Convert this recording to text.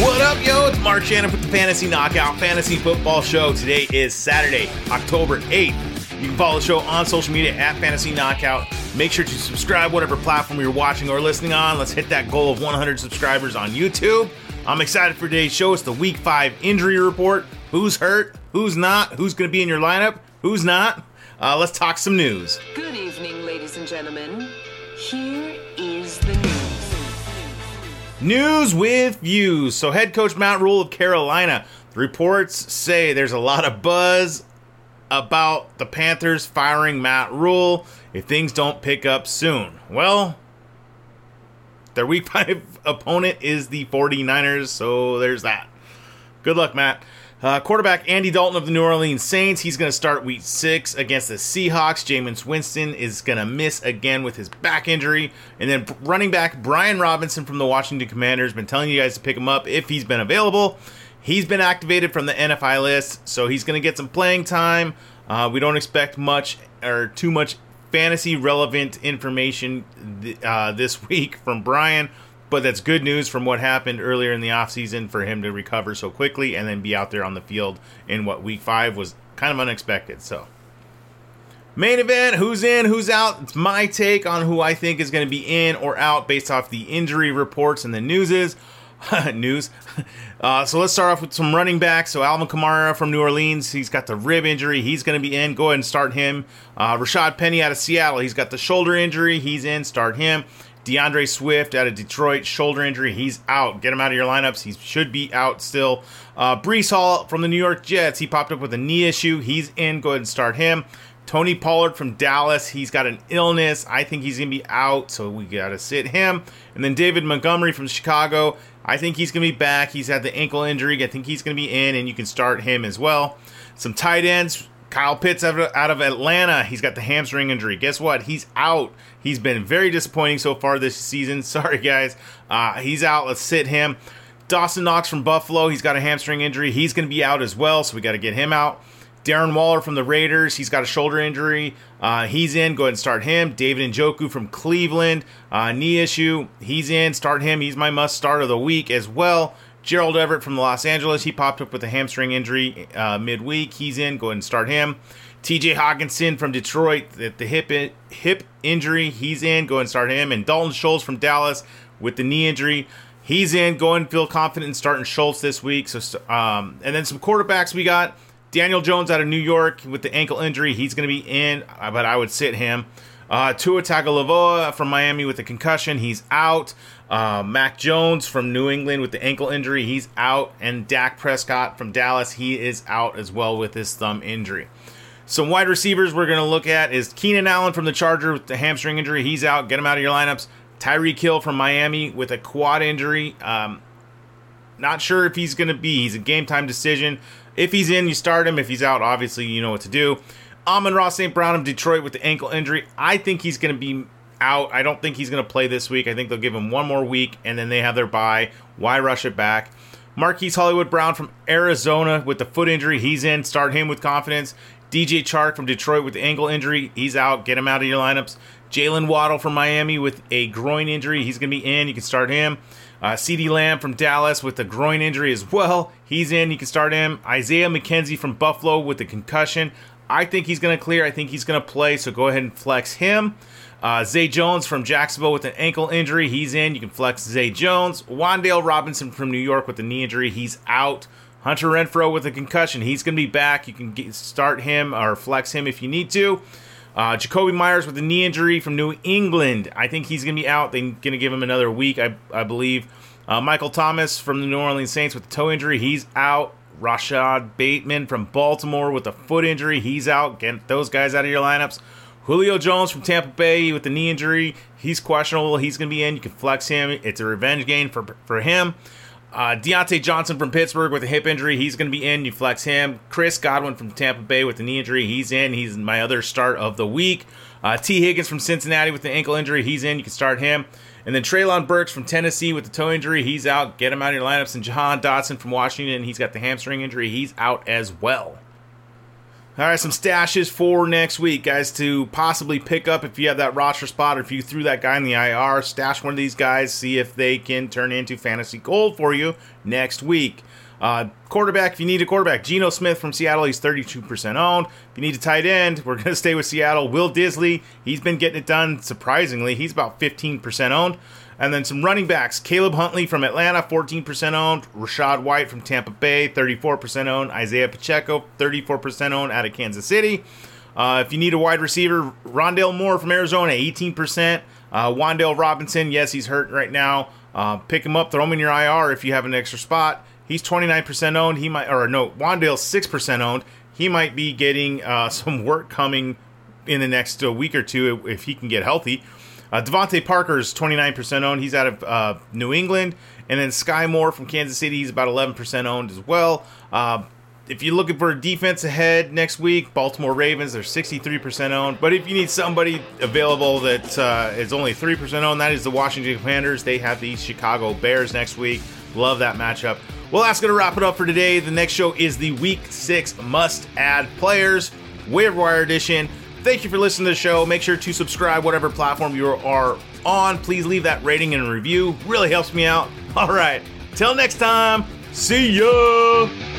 What up, yo? It's Mark Shannon with the Fantasy Knockout Fantasy Football Show. Today is Saturday, October 8th. You can follow the show on social media at Fantasy Knockout. Make sure to subscribe, whatever platform you're watching or listening on. Let's hit that goal of 100 subscribers on YouTube. I'm excited for today's show. It's the Week 5 injury report. Who's hurt? Who's not? Who's going to be in your lineup? Who's not? Uh, let's talk some news. Good evening, ladies and gentlemen. Here is the news. News with views. So, head coach Matt Rhule of Carolina. Reports say there's a lot of buzz about the Panthers firing Matt Rhule if things don't pick up soon. Well, their week five opponent is the 49ers, so there's that. Good luck, Matt. Uh, quarterback Andy Dalton of the New Orleans Saints. He's going to start week six against the Seahawks. Jameis Winston is going to miss again with his back injury. And then running back Brian Robinson from the Washington Commanders. Been telling you guys to pick him up if he's been available. He's been activated from the NFI list, so he's going to get some playing time. Uh, we don't expect much or too much fantasy relevant information th- uh, this week from Brian but that's good news from what happened earlier in the offseason for him to recover so quickly and then be out there on the field in what week five was kind of unexpected. So, main event who's in, who's out? It's my take on who I think is going to be in or out based off the injury reports and the news is. news. Uh, so let's start off with some running backs. So Alvin Kamara from New Orleans, he's got the rib injury. He's going to be in. Go ahead and start him. Uh, Rashaad Penny out of Seattle, he's got the shoulder injury. He's in. Start him. D'Andre Swift out of Detroit, shoulder injury. He's out. Get him out of your lineups. He should be out still. Uh, Breece Hall from the New York Jets. He popped up with a knee issue. He's in. Go ahead and start him. Tony Pollard from Dallas. He's got an illness. I think he's going to be out, so we got to sit him. And then David Montgomery from Chicago. I think he's going to be back. He's had the ankle injury. I think he's going to be in, and you can start him as well. Some tight ends. Kyle Pitts out of, Atlanta. He's got the hamstring injury. Guess what? He's out. He's been very disappointing so far this season. Sorry, guys. Uh, he's out. Let's sit him. Dawson Knox from Buffalo. He's got a hamstring injury. He's going to be out as well, so we got to get him out. Darren Waller from the Raiders. He's got a shoulder injury. Uh, he's in. Go ahead and start him. David Njoku from Cleveland. Uh, knee issue. He's in. Start him. He's my must start of the week as well. Gerald Everett from Los Angeles. He popped up with a hamstring injury uh, midweek. He's in. Go ahead and start him. TJ Hockenson from Detroit, the, the hip hip injury, he's in. Go ahead and start him. And Dalton Schultz from Dallas with the knee injury, he's in. Go and feel confident in starting Schultz this week. So, um, and then some quarterbacks we got. Daniel Jones out of New York with the ankle injury, he's going to be in, uh, but I would sit him. Uh, Tua Tagovailoa from Miami with a concussion, he's out. Uh, Mac Jones from New England with the ankle injury, he's out. And Dak Prescott from Dallas, he is out as well with his thumb injury. Some wide receivers we're going to look at is Keenan Allen from the Charger with the hamstring injury. He's out. Get him out of your lineups. Tyreek Hill from Miami with a quad injury. Um, not sure if he's going to be. He's a game time decision. If he's in, you start him. If he's out, obviously you know what to do. Amon-Ra St. Brown of Detroit with the ankle injury. I think he's going to be out. I don't think he's going to play this week. I think they'll give him one more week and then they have their bye. Why rush it back? Marquise Hollywood Brown from Arizona with the foot injury. He's in. Start him with confidence. DJ Chark from Detroit with the ankle injury. He's out. Get him out of your lineups. Jaylen Waddle from Miami with a groin injury. He's going to be in. You can start him. Uh, CeeDee Lamb from Dallas with a groin injury as well. He's in. You can start him. Isaiah McKenzie from Buffalo with a concussion. I think he's going to clear. I think he's going to play. So go ahead and flex him. Uh, Zay Jones from Jacksonville with an ankle injury. He's in. You can flex Zay Jones. Wan'Dale Robinson from New York with a knee injury. He's out. Hunter Renfrow with a concussion. He's going to be back. You can get, start him or flex him if you need to. Uh, Jakobi Meyers with a knee injury from New England. I think he's going to be out. They're going to give him another week, I, I believe. Uh, Michael Thomas from the New Orleans Saints with a toe injury. He's out. Rashod Bateman from Baltimore with a foot injury. He's out. Get those guys out of your lineups. Julio Jones from Tampa Bay with the knee injury. He's questionable. He's going to be in. You can flex him. It's a revenge game for, for him. Uh, Diontae Johnson from Pittsburgh with a hip injury. He's going to be in. You flex him. Chris Godwin from Tampa Bay with a knee injury. He's in. He's my other start of the week. Uh, Tee Higgins from Cincinnati with the ankle injury. He's in. You can start him. And then Treylon Burks from Tennessee with the toe injury. He's out. Get him out of your lineups. And Jahan Dotson from Washington. He's got the hamstring injury. He's out as well. All right, some stashes for next week, guys, to possibly pick up if you have that roster spot or if you threw that guy in the IR, stash one of these guys, see if they can turn into fantasy gold for you next week. Uh, quarterback, if you need a quarterback, Geno Smith from Seattle, he's 32% owned. If you need a tight end, we're going to stay with Seattle. Will Dissly, he's been getting it done surprisingly. He's about 15% owned. And then some running backs Caleb Huntley from Atlanta, 14% owned. Rachaad White from Tampa Bay, 34% owned. Isaiah Pacheco, 34% owned out of Kansas City. Uh, if you need a wide receiver, Rondale Moore from Arizona, 18%. Uh, Wan'Dale Robinson, yes, he's hurt right now. Uh, pick him up, throw him in your IR if you have an extra spot. He's 29% owned. He might, or no, Wan'Dale's 6% owned. He might be getting uh, some work coming in the next uh, week or two if he can get healthy. Uh, DeVante Parker is 29% owned. He's out of uh, New England. And then Skyy Moore from Kansas City, he's about 11% owned as well. Uh, if you're looking for a defense ahead next week, Baltimore Ravens, they're 63% owned. But if you need somebody available that uh, is only 3% owned, that is the Washington Commanders. They have the Chicago Bears next week. Love that matchup. Well, that's going to wrap it up for today. The next show is the Week 6 Must Add Players, Waiver Wire Edition. Thank you for listening to the show. Make sure to subscribe, whatever platform you are on. Please leave that rating and review. Really helps me out. All right. Till next time. See ya.